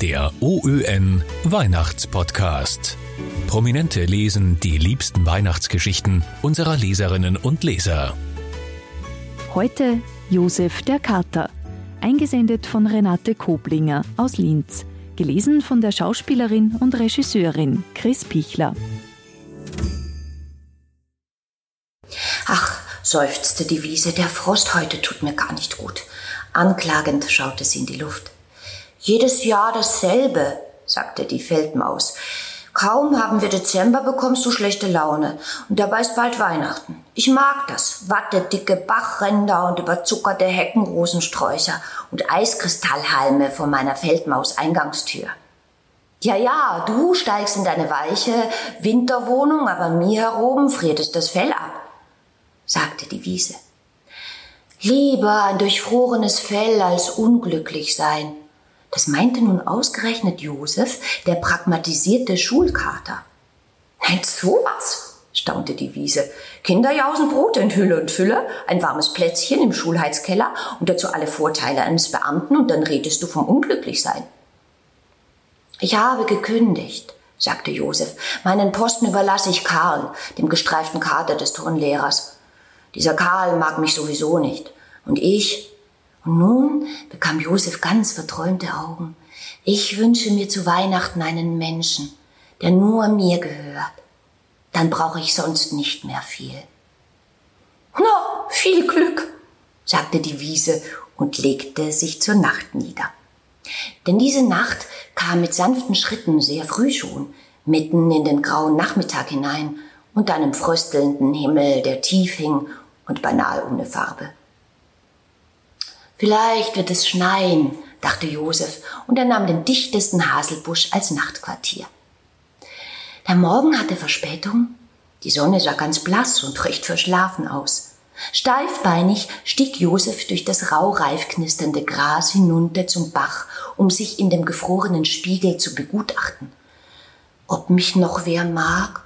Der OÖN Weihnachtspodcast. Prominente lesen die liebsten Weihnachtsgeschichten unserer Leserinnen und Leser. Heute Josef der Kater, eingesendet von Renate Koblinger aus Linz, gelesen von der Schauspielerin und Regisseurin Chris Pichler. Ach, seufzte die Wiese, der Frost heute tut mir gar nicht gut. Anklagend schaute sie in die Luft. Jedes Jahr dasselbe, sagte die Feldmaus. Kaum haben wir Dezember, bekommst du schlechte Laune. Und dabei ist bald Weihnachten. Ich mag das. Wattedicke Bachränder und überzuckerte Heckenrosensträucher und Eiskristallhalme vor meiner Feldmaus-Eingangstür. Ja, ja, du steigst in deine weiche Winterwohnung, aber mir heroben friert es das Fell ab, sagte die Wiese. Lieber ein durchfrorenes Fell als unglücklich sein. Das meinte nun ausgerechnet Josef, der pragmatisierte Schulkater. Nein, sowas, staunte die Wiese. Kinder jausen Brot in Hülle und Fülle, ein warmes Plätzchen im Schulheitskeller und dazu alle Vorteile eines Beamten und dann redest du vom Unglücklichsein. Ich habe gekündigt, sagte Josef. Meinen Posten überlasse ich Karl, dem gestreiften Kater des Turnlehrers. Dieser Karl mag mich sowieso nicht. Und ich, und nun bekam Josef ganz verträumte Augen. Ich wünsche mir zu Weihnachten einen Menschen, der nur mir gehört. Dann brauche ich sonst nicht mehr viel. Na, viel Glück, sagte die Wiese und legte sich zur Nacht nieder. Denn diese Nacht kam mit sanften Schritten sehr früh schon, mitten in den grauen Nachmittag hinein, unter einem fröstelnden Himmel, der tief hing und beinahe ohne Farbe. Vielleicht wird es schneien, dachte Josef, und er nahm den dichtesten Haselbusch als Nachtquartier. Der Morgen hatte Verspätung. Die Sonne sah ganz blass und recht verschlafen aus. Steifbeinig stieg Josef durch das raureif knisternde Gras hinunter zum Bach, um sich in dem gefrorenen Spiegel zu begutachten. Ob mich noch wer mag?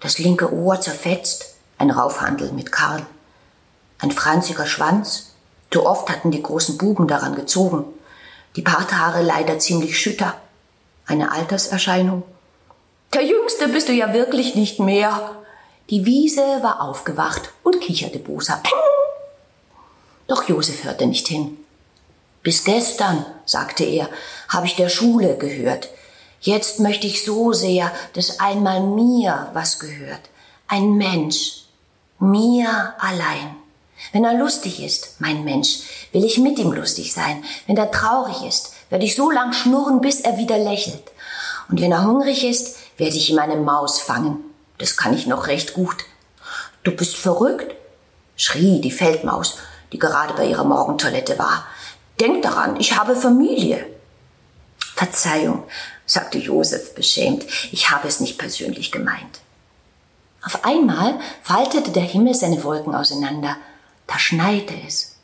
Das linke Ohr zerfetzt, ein Raufhandel mit Karl. Ein franziger Schwanz. Zu oft hatten die großen Buben daran gezogen. Die Barthaare leider ziemlich schütter. Eine Alterserscheinung. Der Jüngste bist du ja wirklich nicht mehr. Die Wiese war aufgewacht und kicherte boshaft. Doch Josef hörte nicht hin. Bis gestern, sagte er, habe ich der Schule gehört. Jetzt möchte ich so sehr, dass einmal mir was gehört. Ein Mensch, mir allein. Wenn er lustig ist, mein Mensch, will ich mit ihm lustig sein. Wenn er traurig ist, werde ich so lang schnurren, bis er wieder lächelt. Und wenn er hungrig ist, werde ich ihm eine Maus fangen. Das kann ich noch recht gut. Du bist verrückt? schrie die Feldmaus, die gerade bei ihrer Morgentoilette war. Denk daran, ich habe Familie. Verzeihung, sagte Josef beschämt, ich habe es nicht persönlich gemeint. Auf einmal faltete der Himmel seine Wolken auseinander. Da schneite es.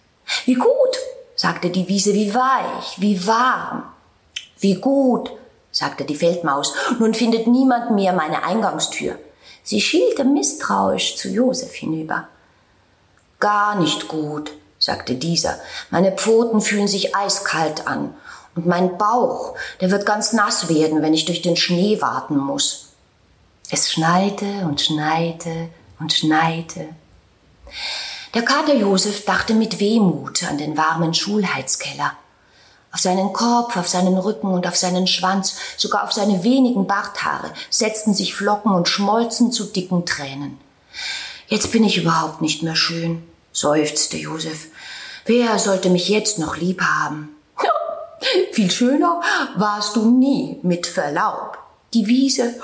Wie gut, sagte die Wiese, wie weich, wie warm. Wie gut, sagte die Feldmaus, nun findet niemand mehr meine Eingangstür. Sie schielte misstrauisch zu Josef hinüber. Gar nicht gut, sagte dieser. Meine Pfoten fühlen sich eiskalt an. Und mein Bauch, der wird ganz nass werden, wenn ich durch den Schnee warten muss. Es schneite und schneite und schneite. Der Kater Josef dachte mit Wehmut an den warmen Schulheitskeller. Auf seinen Kopf, auf seinen Rücken und auf seinen Schwanz, sogar auf seine wenigen Barthaare setzten sich Flocken und schmolzen zu dicken Tränen. Jetzt bin ich überhaupt nicht mehr schön, seufzte Josef. Wer sollte mich jetzt noch lieb haben? Viel schöner warst du nie, mit Verlaub. Die Wiese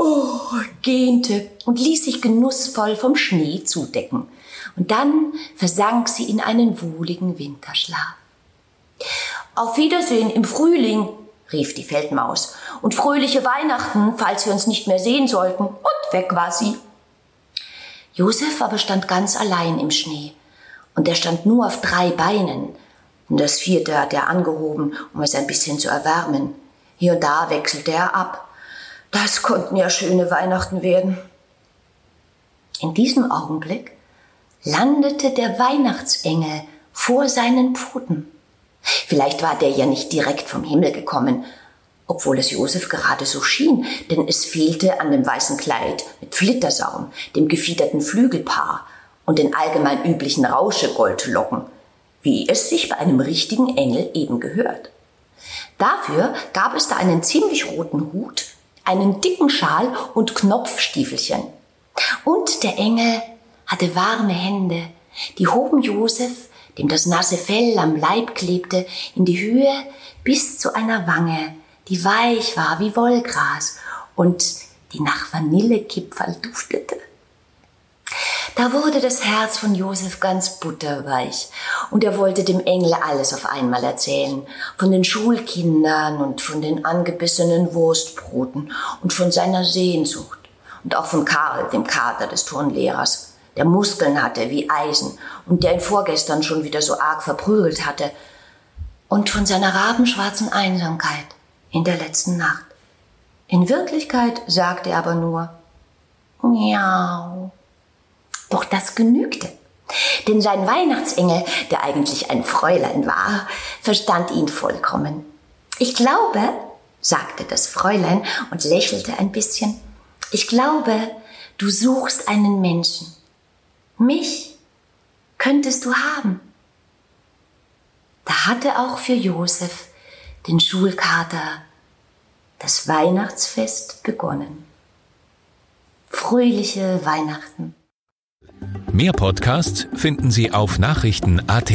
oh, gähnte und ließ sich genussvoll vom Schnee zudecken. Und dann versank sie in einen wohligen Winterschlaf. Auf Wiedersehen im Frühling, rief die Feldmaus, und fröhliche Weihnachten, falls wir uns nicht mehr sehen sollten, und weg war sie. Josef aber stand ganz allein im Schnee, und er stand nur auf drei Beinen, und das vierte hat er angehoben, um es ein bisschen zu erwärmen. Hier und da wechselte er ab, das konnten ja schöne Weihnachten werden. In diesem Augenblick landete der Weihnachtsengel vor seinen Pfoten. Vielleicht war der ja nicht direkt vom Himmel gekommen, obwohl es Josef gerade so schien, denn es fehlte an dem weißen Kleid mit Flittersaum, dem gefiederten Flügelpaar und den allgemein üblichen Rauschegoldlocken, wie es sich bei einem richtigen Engel eben gehört. Dafür gab es da einen ziemlich roten Hut, einen dicken Schal und Knopfstiefelchen. Und der Engel hatte warme Hände, die hoben Josef, dem das nasse Fell am Leib klebte, in die Höhe bis zu einer Wange, die weich war wie Wollgras und die nach Vanillekipferl duftete. Da wurde das Herz von Josef ganz butterweich. Und er wollte dem Engel alles auf einmal erzählen, von den Schulkindern und von den angebissenen Wurstbroten und von seiner Sehnsucht. Und auch von Karl, dem Kater des Turnlehrers, der Muskeln hatte wie Eisen und der ihn vorgestern schon wieder so arg verprügelt hatte, und von seiner rabenschwarzen Einsamkeit in der letzten Nacht. In Wirklichkeit sagte er aber nur Miau. Doch das genügte. Denn sein Weihnachtsengel, der eigentlich ein Fräulein war, verstand ihn vollkommen. Ich glaube, sagte das Fräulein und lächelte ein bisschen, ich glaube, du suchst einen Menschen. Mich könntest du haben. Da hatte auch für Josef den Schulkater das Weihnachtsfest begonnen. Fröhliche Weihnachten. Mehr Podcasts finden Sie auf Nachrichten.at.